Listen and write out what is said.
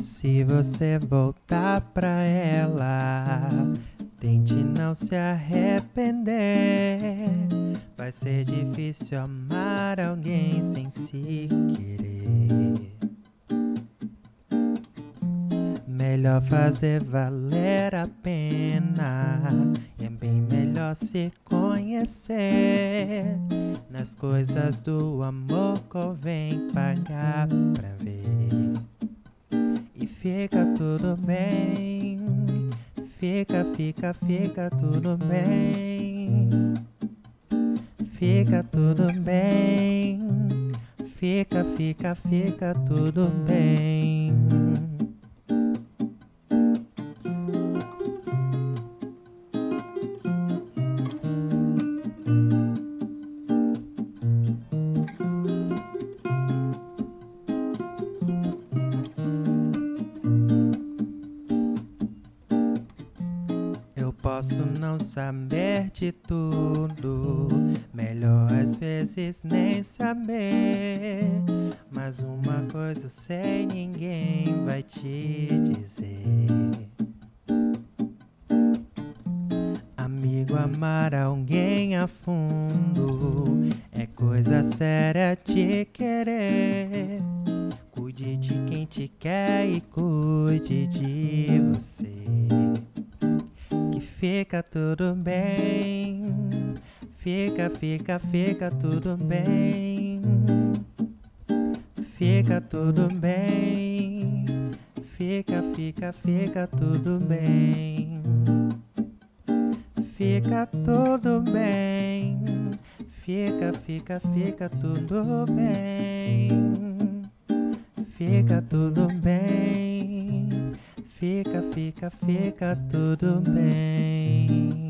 Se você voltar pra ela, tente não se arrepender. Vai ser difícil amar alguém sem se querer. Melhor fazer valer a pena. E é bem melhor se conhecer. Nas coisas do amor convém pagar pra ver. Fica tudo bem. Fica, fica, fica tudo bem. Fica tudo bem. Fica, fica, fica tudo bem. Posso não saber de tudo, melhor às vezes nem saber. Mas uma coisa eu sei, ninguém vai te dizer. Amigo, amar alguém a fundo é coisa séria de querer. Cuide de quem te quer e cuide de você fica tudo bem. Fica, fica, fica tudo bem. Fica tudo bem. Fica, fica, fica tudo bem. Fica tudo bem. Fica, fica, fica tudo bem. Fica tudo bem. Fica, fica, fica tudo bem.